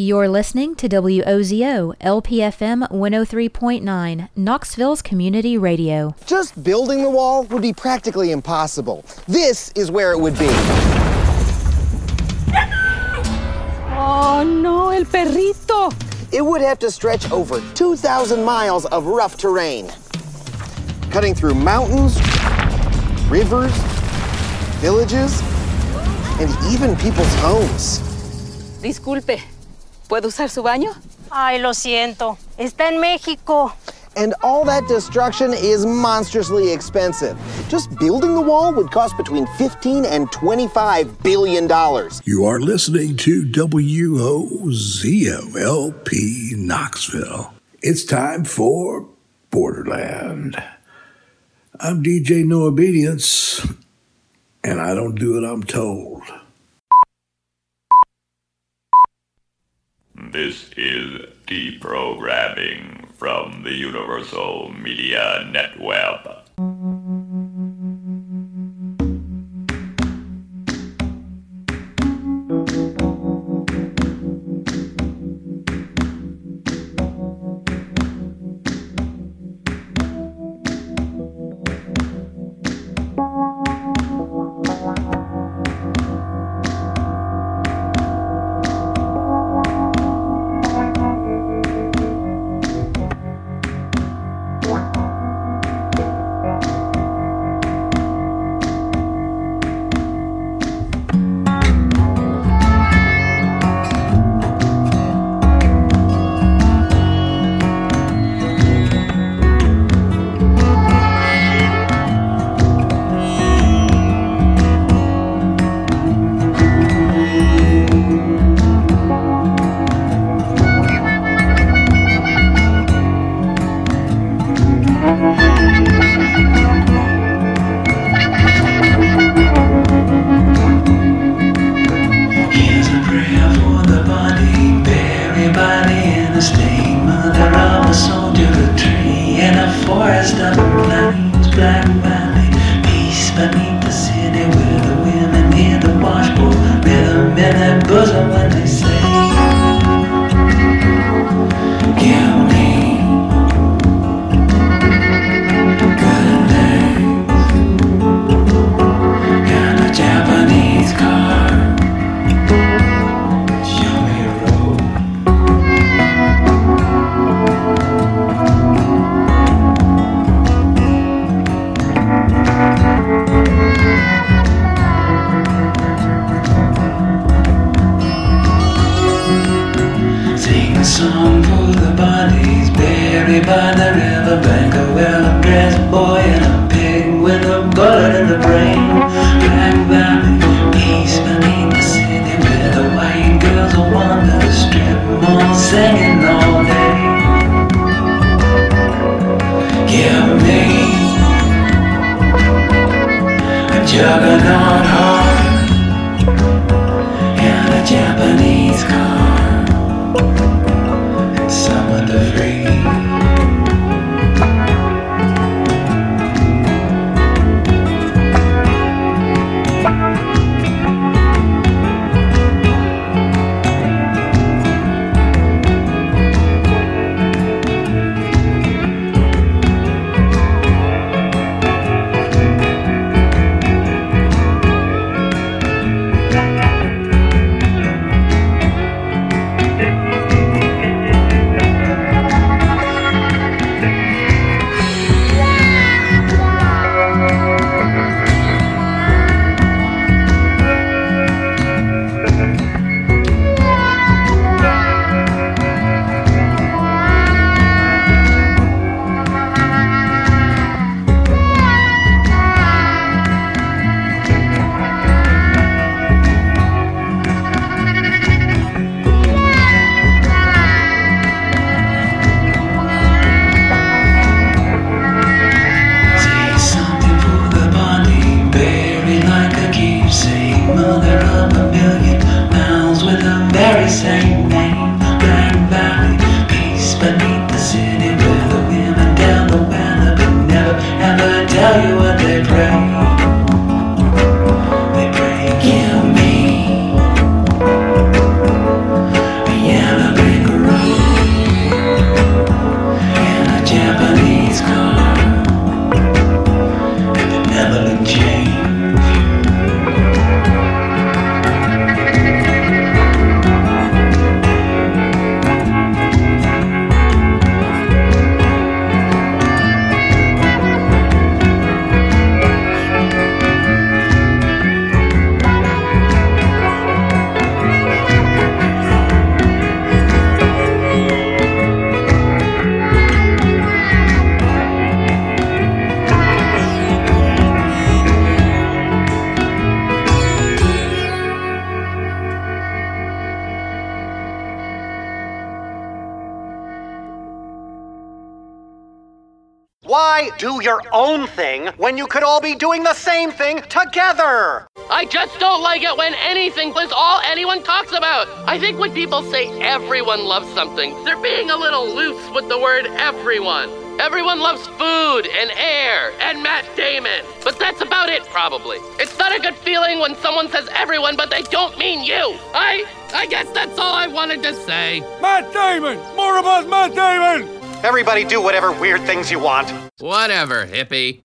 You're listening to WOZO LPFM 103.9, Knoxville's Community Radio. Just building the wall would be practically impossible. This is where it would be. Oh no, el perrito. It would have to stretch over 2,000 miles of rough terrain, cutting through mountains, rivers, villages, and even people's homes. Disculpe, ¿puedo usar su baño? Ay, lo siento. Está en México. And all that destruction is monstrously expensive. Just building the wall would cost between 15 and 25 billion dollars. You are listening to WOZOLP Knoxville. It's time for Borderland. I'm DJ Noah Bediance, and I don't do what I'm told. This is deprogramming from the Universal Media Network. Why do your own thing when you could all be doing the same thing together? I just don't like it when anything is all anyone talks about. I think when people say everyone loves something, they're being a little loose with the word everyone. Everyone loves food and air and Matt Damon, but that's about it probably. It's not a good feeling when someone says everyone, but they don't mean you. I I guess that's all I wanted to say. Matt Damon, more about Matt Damon. Everybody do whatever weird things you want. Whatever, hippie.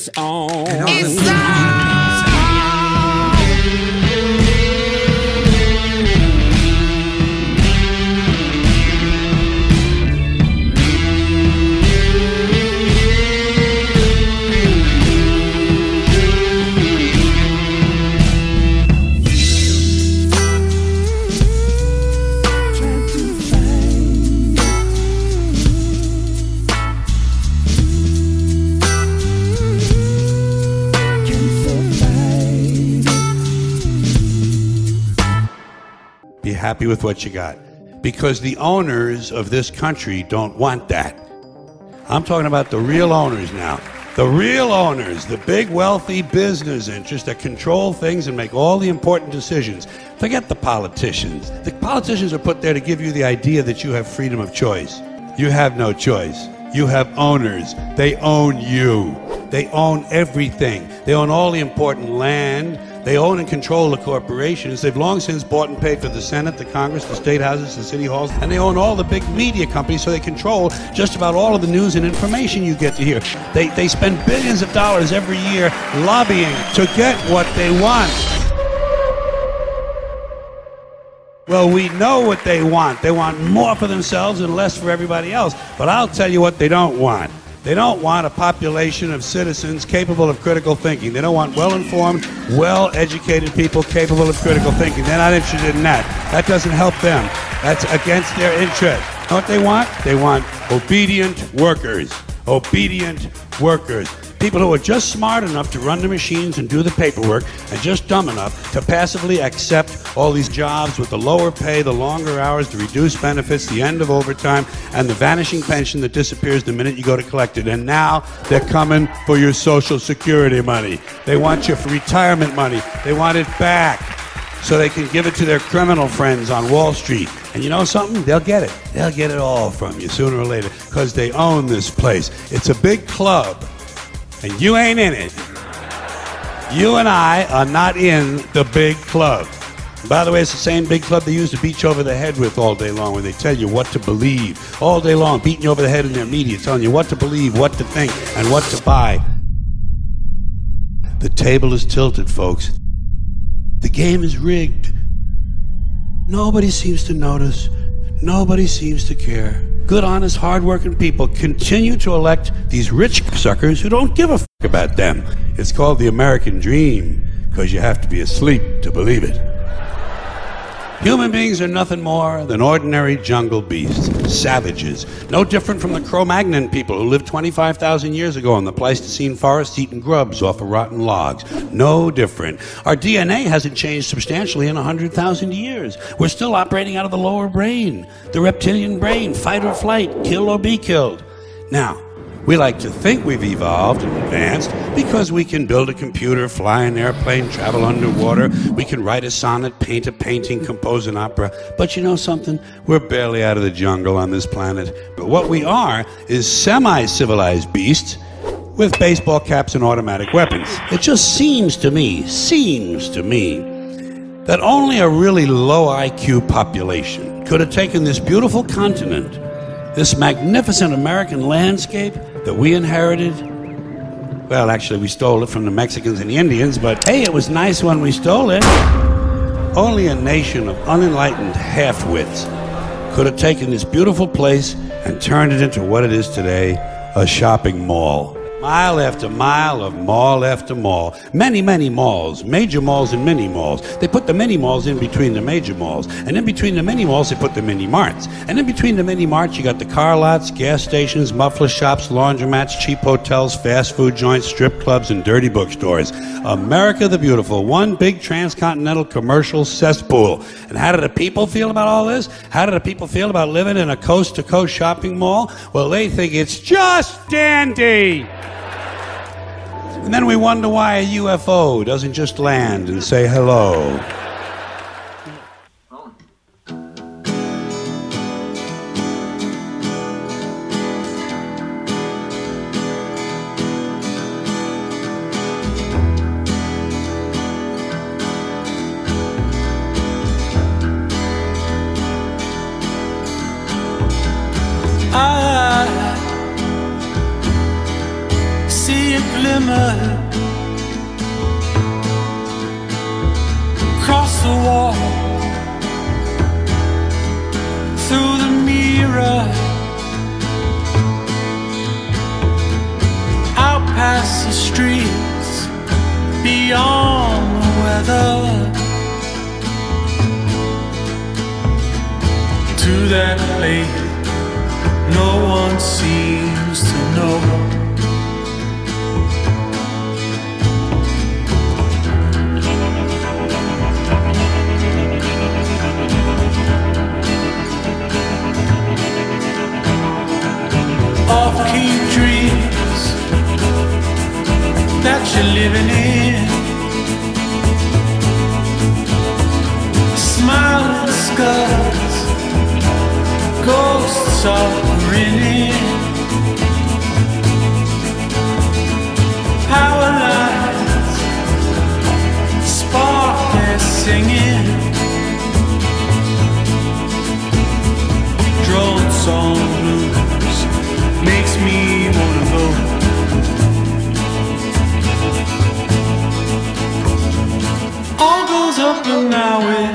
this on. with what you got because the owners of this country don't want that. I'm talking about the real owners now. The real owners, the big wealthy business interests that control things and make all the important decisions. Forget the politicians. The politicians are put there to give you the idea that you have freedom of choice. You have no choice. You have owners. They own you. They own everything. They own all the important land, they own and control the corporations. They've long since bought and paid for the Senate, the Congress, the state houses, the city halls, and they own all the big media companies, so they control just about all of the news and information you get to hear. They, they spend billions of dollars every year lobbying to get what they want. Well, we know what they want. They want more for themselves and less for everybody else. But I'll tell you what they don't want. They don't want a population of citizens capable of critical thinking. They don't want well informed, well educated people capable of critical thinking. They're not interested in that. That doesn't help them. That's against their interest. You know what they want? They want obedient workers. Obedient workers. People who are just smart enough to run the machines and do the paperwork and just dumb enough to passively accept all these jobs with the lower pay, the longer hours, the reduced benefits, the end of overtime, and the vanishing pension that disappears the minute you go to collect it. And now they're coming for your Social Security money. They want your retirement money. They want it back so they can give it to their criminal friends on Wall Street. And you know something? They'll get it. They'll get it all from you sooner or later because they own this place. It's a big club, and you ain't in it. You and I are not in the big club. By the way, it's the same big club they use to beat you over the head with all day long, when they tell you what to believe all day long, beating you over the head in their media, telling you what to believe, what to think, and what to buy. The table is tilted, folks. The game is rigged. Nobody seems to notice. Nobody seems to care. Good, honest, hardworking people continue to elect these rich suckers who don't give a fuck about them. It's called the American dream because you have to be asleep to believe it. Human beings are nothing more than ordinary jungle beasts, savages, no different from the Cro Magnon people who lived 25,000 years ago in the Pleistocene forest eating grubs off of rotten logs. No different. Our DNA hasn't changed substantially in 100,000 years. We're still operating out of the lower brain, the reptilian brain, fight or flight, kill or be killed. Now, we like to think we've evolved and advanced because we can build a computer, fly an airplane, travel underwater, we can write a sonnet, paint a painting, compose an opera. But you know something? We're barely out of the jungle on this planet. But what we are is semi civilized beasts with baseball caps and automatic weapons. It just seems to me, seems to me, that only a really low IQ population could have taken this beautiful continent, this magnificent American landscape that we inherited. Well, actually, we stole it from the Mexicans and the Indians, but hey, it was nice when we stole it. Only a nation of unenlightened half wits could have taken this beautiful place and turned it into what it is today a shopping mall. Mile after mile of mall after mall. Many, many malls, major malls and mini malls. They put the mini malls in between the major malls. And in between the mini malls, they put the mini marts. And in between the mini marts, you got the car lots, gas stations, muffler shops, laundromats, cheap hotels, fast food joints, strip clubs, and dirty bookstores. America the Beautiful, one big transcontinental commercial cesspool. And how do the people feel about all this? How do the people feel about living in a coast to coast shopping mall? Well, they think it's just dandy. And then we wonder why a UFO doesn't just land and say hello. I glimmer. Across the wall. Through the mirror. Out past the streets. Beyond the weather. To that place no one seems to know. Off-key dreams that you're living in. Smiling skulls, ghosts are grinning. Power lines, spark is singing. Drone song blues now it's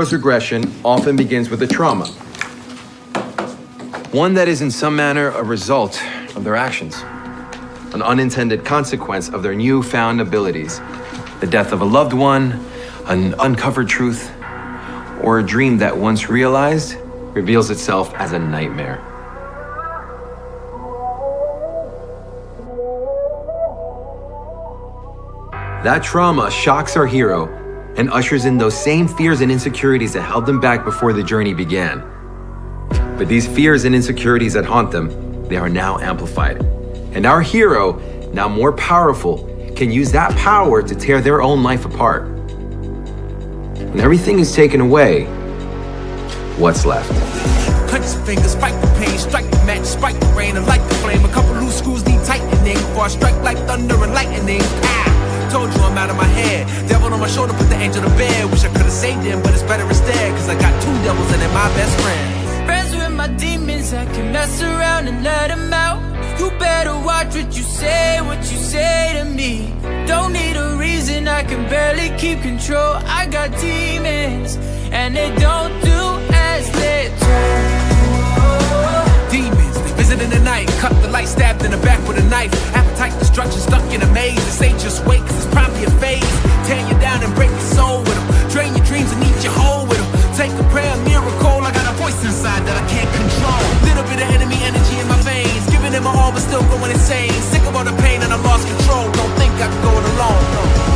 Hero's regression often begins with a trauma. One that is in some manner a result of their actions, an unintended consequence of their newfound abilities, the death of a loved one, an uncovered truth, or a dream that once realized reveals itself as a nightmare. That trauma shocks our hero and ushers in those same fears and insecurities that held them back before the journey began. But these fears and insecurities that haunt them, they are now amplified. And our hero, now more powerful, can use that power to tear their own life apart. When everything is taken away, what's left? Your the pain, strike the match, strike the rain, and light the flame. A couple loose screws need tightening strike like thunder and lightning. Ah! Told you I'm out of my head. Devil on my shoulder, put the angel to bed. Wish I could've saved him, but it's better instead. Cause I got two devils and they're my best friends. Friends with my demons, I can mess around and let them out. You better watch what you say, what you say to me. Don't need a reason, I can barely keep control. I got demons, and they don't do as they told. Demons, they visit in the night. Cut the light, stabbed in the back with a knife. Appetite destruction, stuck in a maze. This ain't just wait, cause it's probably a phase. Tear you down and break your soul with them. Drain your dreams and eat your whole with them. Take a prayer, miracle. I got a voice inside that I can't control. Little bit of enemy energy in my veins. Giving it my all, but still going insane. Sick of all the pain and I lost control. Don't think I can go it alone. No.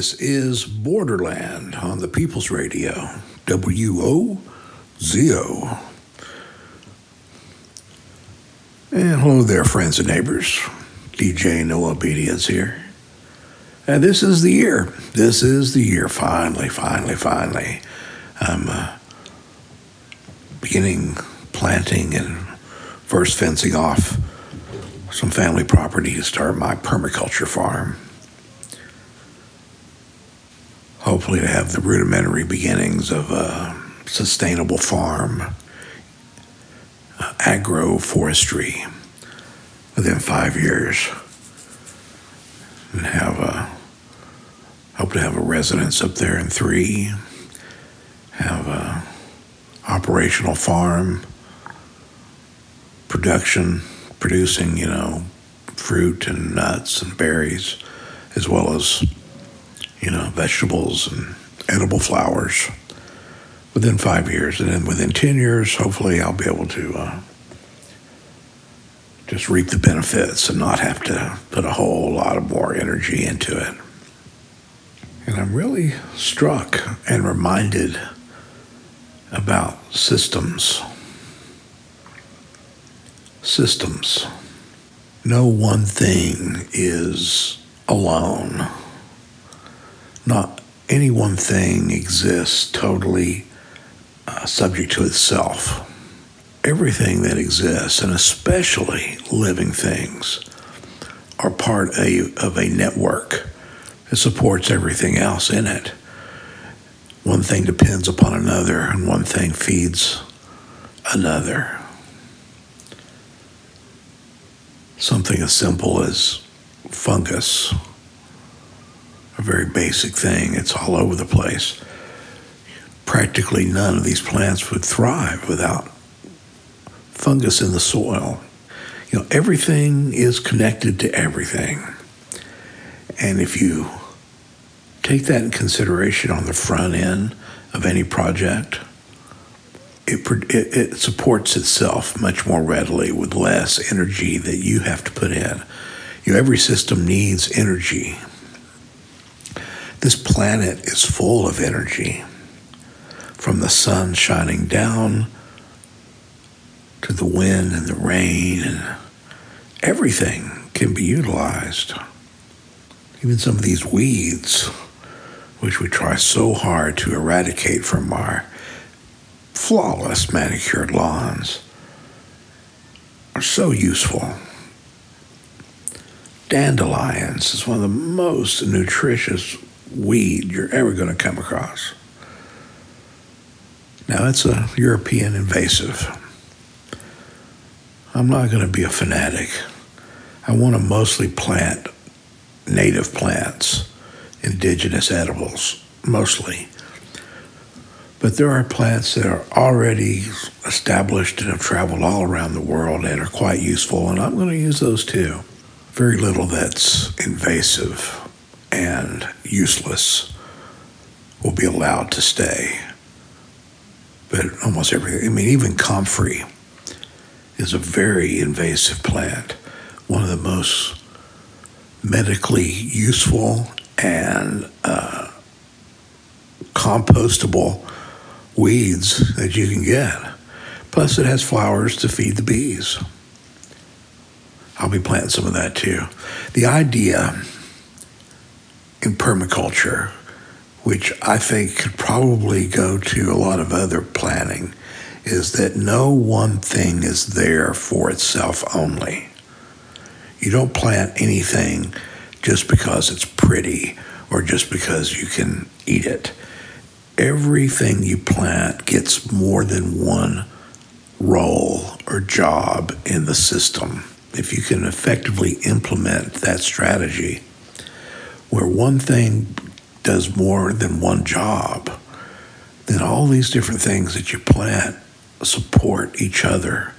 This is Borderland on the People's Radio, WOZO. And hello there, friends and neighbors. DJ Noah Bediance here. And this is the year. This is the year. Finally, finally, finally. I'm uh, beginning planting and first fencing off some family property to start my permaculture farm. Hopefully to have the rudimentary beginnings of a sustainable farm, uh, agroforestry within five years, and have a hope to have a residence up there in three, have a operational farm, production, producing you know fruit and nuts and berries, as well as you know vegetables and edible flowers within five years, and then within 10 years, hopefully, I'll be able to uh, just reap the benefits and not have to put a whole lot of more energy into it. And I'm really struck and reminded about systems. Systems. No one thing is alone. Not any one thing exists totally uh, subject to itself. Everything that exists, and especially living things, are part a, of a network that supports everything else in it. One thing depends upon another, and one thing feeds another. Something as simple as fungus, a very basic thing, it's all over the place practically none of these plants would thrive without fungus in the soil. You know, everything is connected to everything. And if you take that in consideration on the front end of any project, it, it, it, supports itself much more readily with less energy that you have to put in. You know, every system needs energy. This planet is full of energy from the sun shining down to the wind and the rain, and everything can be utilized. Even some of these weeds, which we try so hard to eradicate from our flawless manicured lawns, are so useful. Dandelions is one of the most nutritious weed you're ever going to come across. Now, it's a European invasive. I'm not going to be a fanatic. I want to mostly plant native plants, indigenous edibles, mostly. But there are plants that are already established and have traveled all around the world and are quite useful, and I'm going to use those too. Very little that's invasive and useless will be allowed to stay but almost everything. I mean, even comfrey is a very invasive plant, one of the most medically useful and uh, compostable weeds that you can get. Plus, it has flowers to feed the bees. I'll be planting some of that too. The idea in permaculture which I think could probably go to a lot of other planning, is that no one thing is there for itself only. You don't plant anything just because it's pretty or just because you can eat it. Everything you plant gets more than one role or job in the system. If you can effectively implement that strategy, where one thing does more than one job, then all these different things that you plant support each other.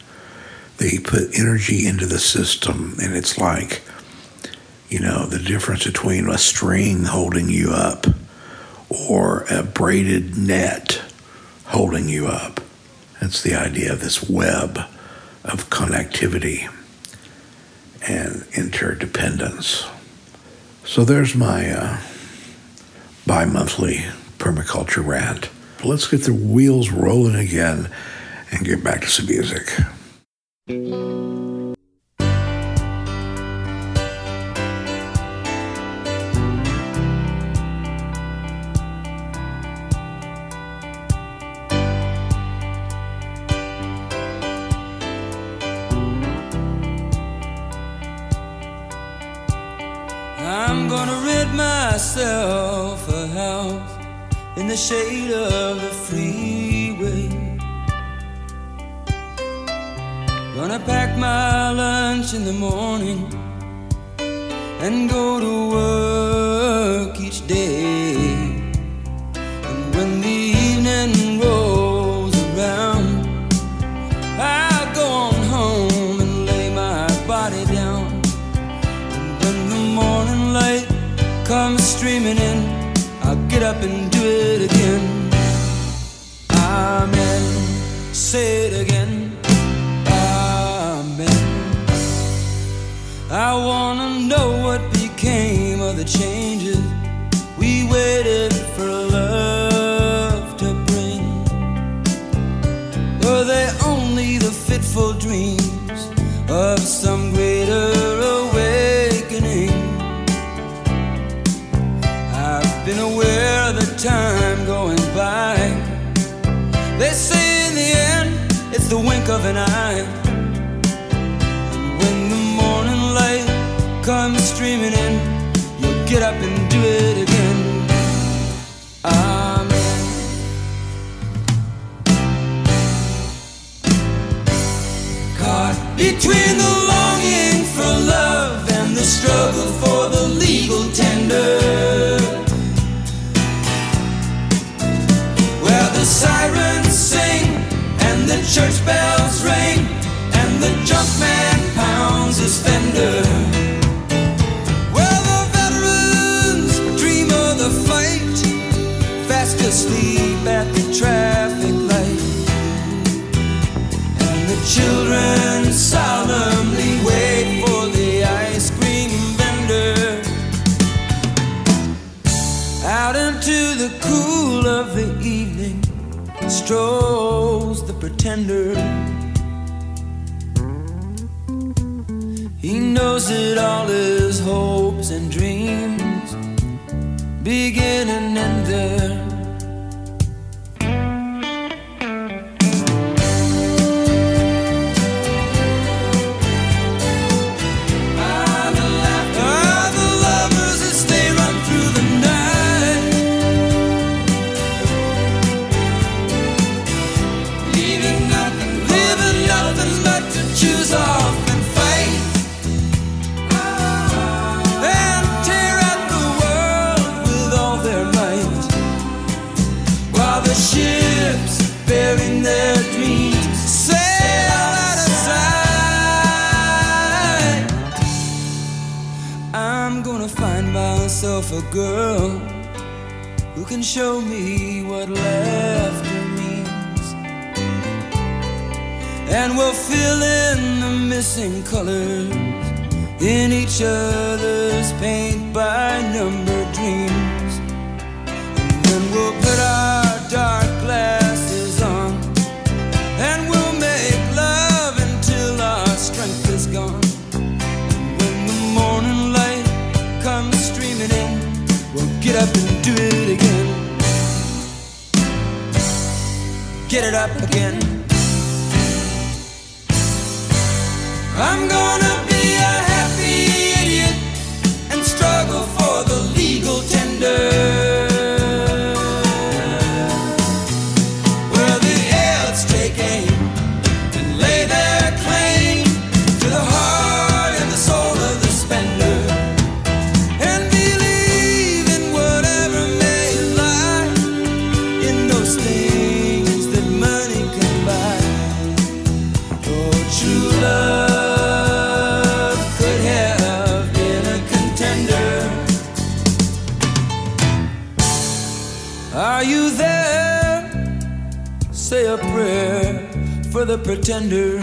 They put energy into the system, and it's like, you know, the difference between a string holding you up or a braided net holding you up. That's the idea of this web of connectivity and interdependence. So there's my uh, bi monthly permaculture rant. Let's get the wheels rolling again and get back to some music. the shade of the freeway. Gonna pack my lunch in the morning and go to work each day. the wink of an eye. And when the morning light comes streaming in, you'll get up and do it again. Amen. Caught between junk man pounds his fender. Well, the veterans dream of the fight, fast asleep at the traffic light. And the children solemnly wait for the ice cream vendor. Out into the cool of the evening strolls the pretender. knows that all his hopes and dreams begin and end there. a girl who can show me what laughter means and we'll fill in the missing colors in each other's paint by number dreams. And then we'll put our get it up again. pretender.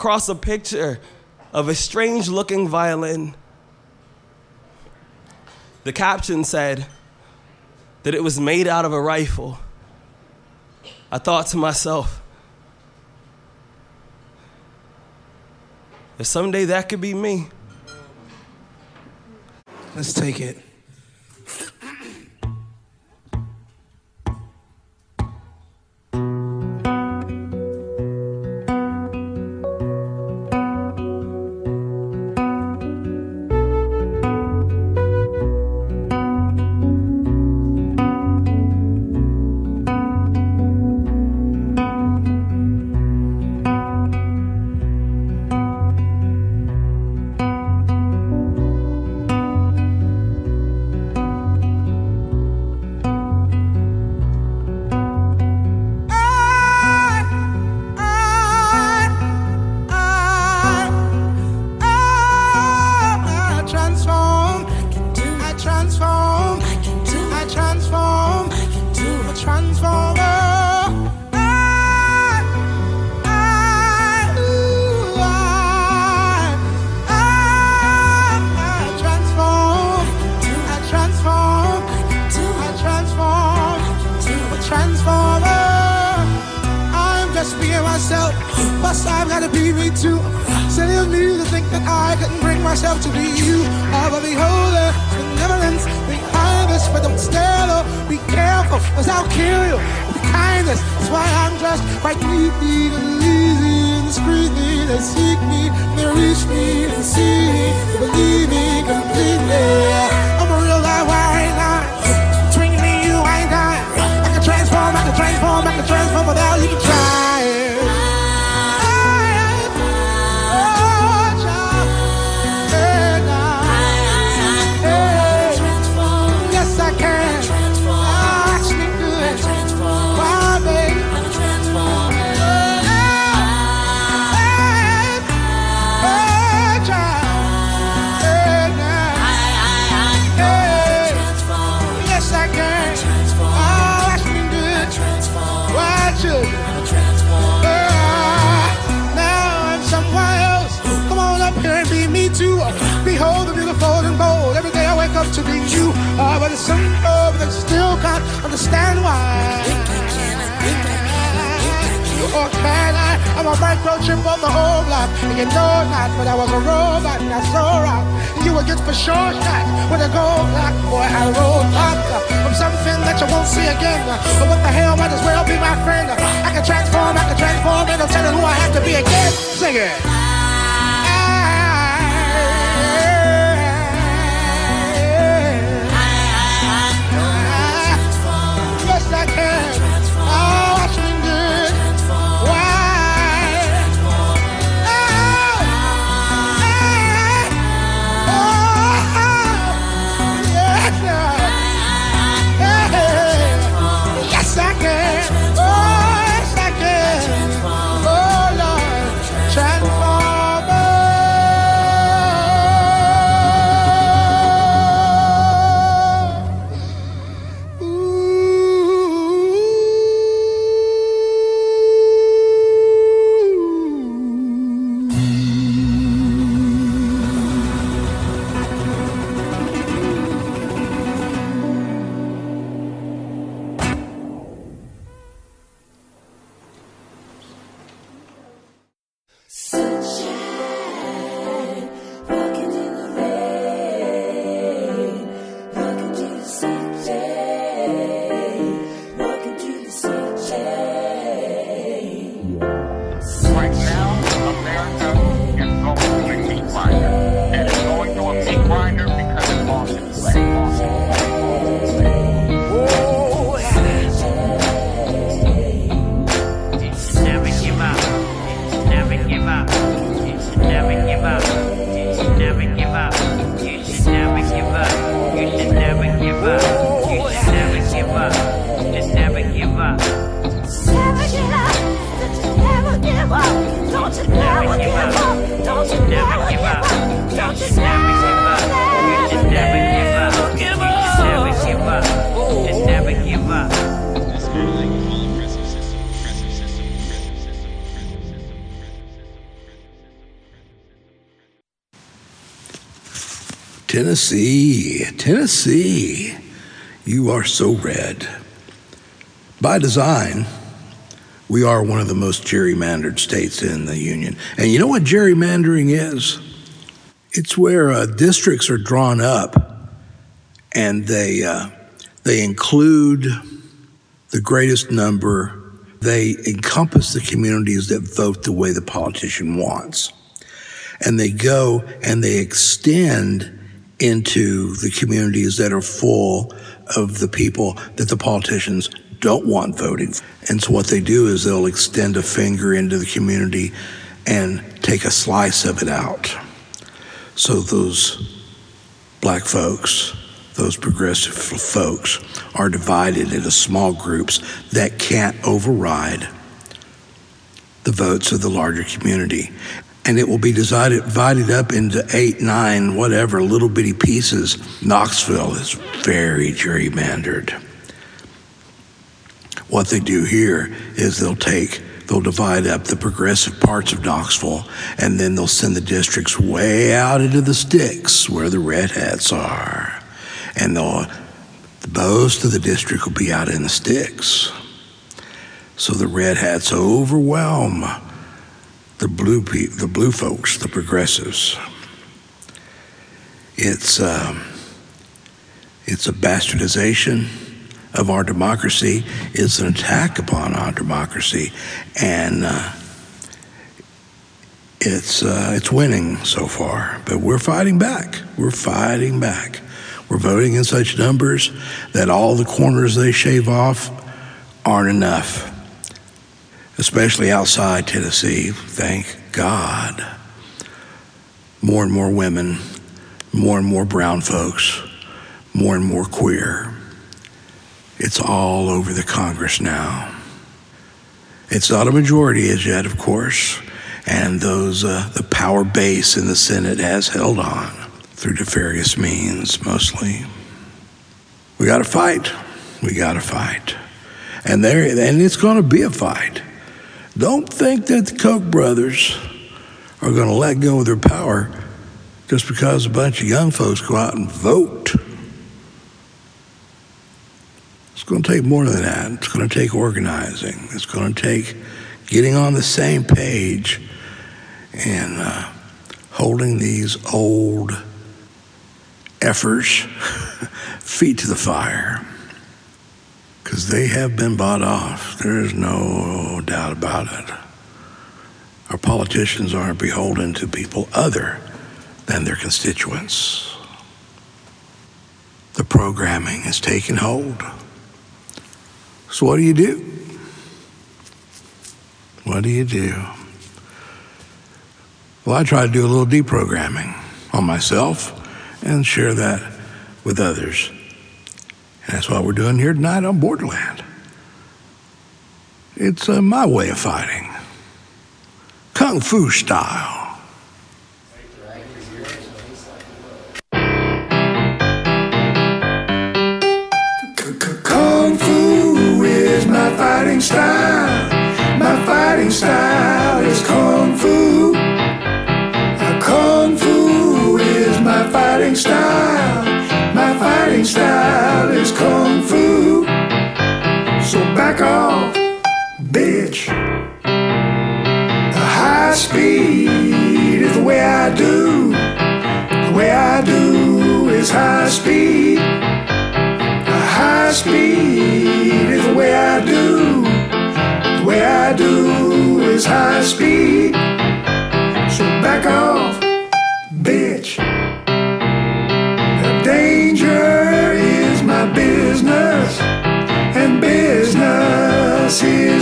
across a picture of a strange looking violin. The caption said that it was made out of a rifle. I thought to myself, if someday that could be me. Let's take it. And you know that when I was a robot, and I saw rock. You were good for sure shot with a gold black boy. I rolled up uh, from something that you won't see again. Uh, but what the hell, might as well be my friend. Uh, I can transform, I can transform, and I'm telling who I have to be again. Sing it. Tennessee, Tennessee, you are so red. By design, we are one of the most gerrymandered states in the Union. And you know what gerrymandering is? It's where uh, districts are drawn up and they, uh, they include the greatest number, they encompass the communities that vote the way the politician wants. And they go and they extend into the communities that are full of the people that the politicians don't want voting. And so what they do is they'll extend a finger into the community and take a slice of it out. So those black folks, those progressive folks are divided into small groups that can't override the votes of the larger community. And it will be decided, divided up into eight, nine, whatever little bitty pieces. Knoxville is very gerrymandered. What they do here is they'll take, they'll divide up the progressive parts of Knoxville, and then they'll send the districts way out into the sticks where the red hats are. And they'll, most of the district will be out in the sticks. So the red hats overwhelm the blue pe- the blue folks, the progressives. It's um, it's a bastardization of our democracy. It's an attack upon our democracy, and uh, it's uh, it's winning so far. But we're fighting back. We're fighting back. We're voting in such numbers that all the corners they shave off aren't enough especially outside Tennessee. Thank God. More and more women, more and more brown folks, more and more queer. It's all over the Congress now. It's not a majority as yet, of course, and those uh, the power base in the Senate has held on through nefarious means, mostly. We got to fight. We got to fight, and there, and it's going to be a fight. Don't think that the Koch brothers are going to let go of their power just because a bunch of young folks go out and vote. It's going to take more than that. It's going to take organizing. It's going to take getting on the same page and uh, holding these old effers feet to the fire because they have been bought off. There is no doubt about it. Our politicians aren't beholden to people other than their constituents. The programming is taking hold. So, what do you do? What do you do? Well, I try to do a little deprogramming on myself and share that with others. And that's what we're doing here tonight on Borderland. It's uh, my way of fighting, Kung Fu style. Is high speed. The high speed is the way I do. The way I do is high speed. So back off, bitch. The danger is my business, and business is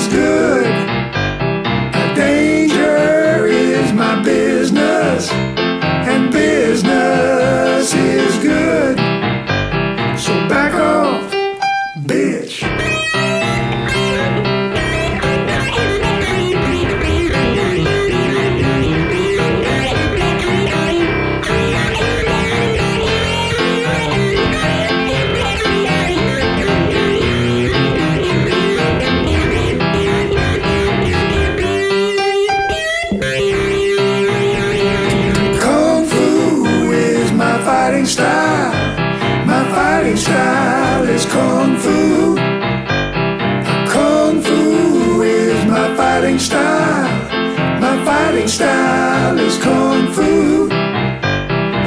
fighting style, my fighting style is kung fu.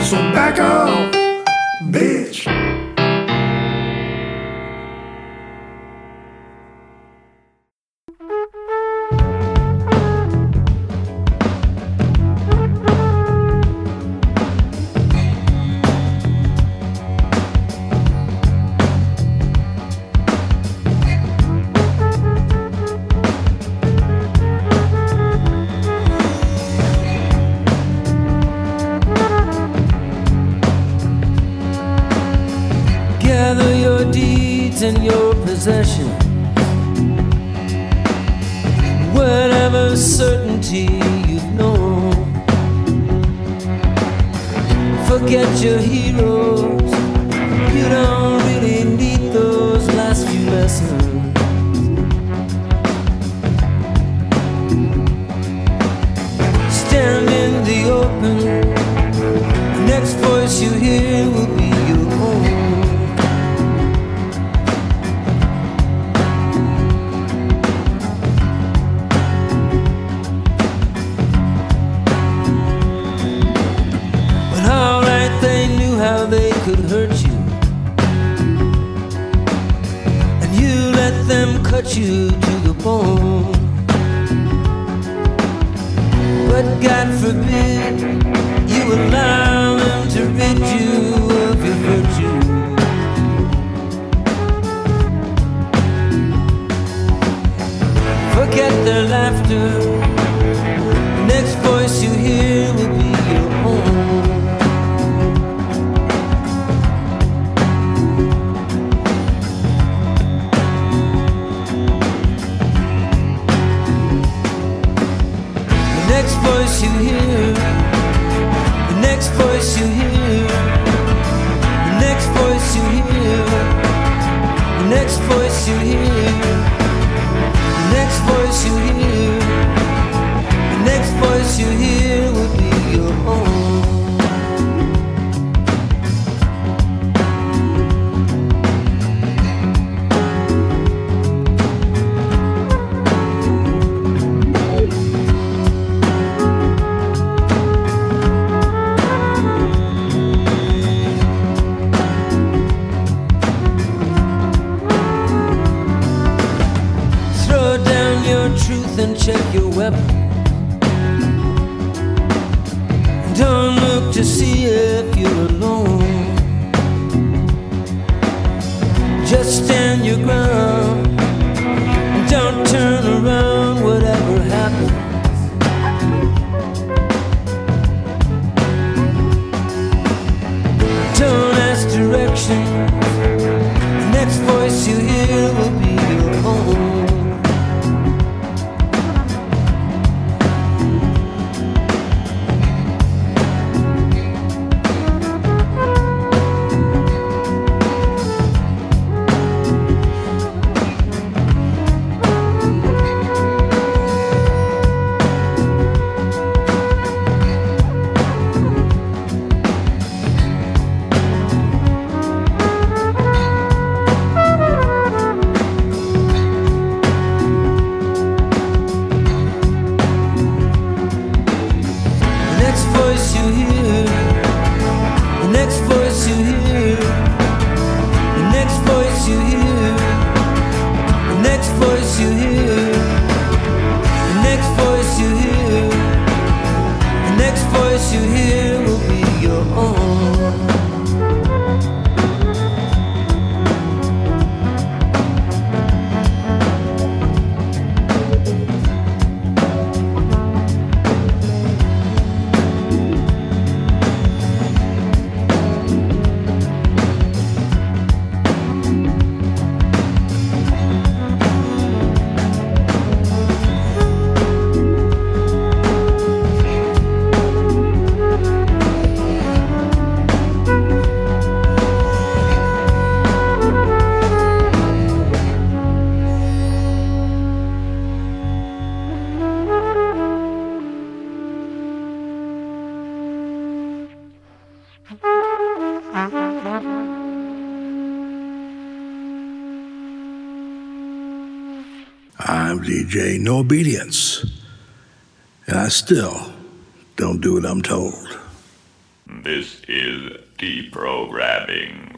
So back off. still don't do what I'm told. This is deprogramming.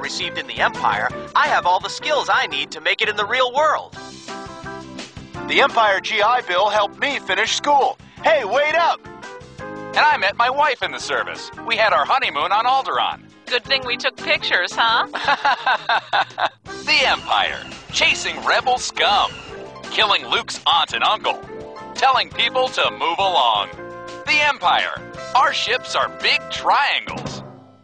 received in the Empire, I have all the skills I need to make it in the real world. The Empire GI Bill helped me finish school. Hey, wait up! And I met my wife in the service. We had our honeymoon on Alderaan. Good thing we took pictures, huh? the Empire. Chasing rebel scum. Killing Luke's aunt and uncle. Telling people to move along. The Empire. Our ships are big triangles.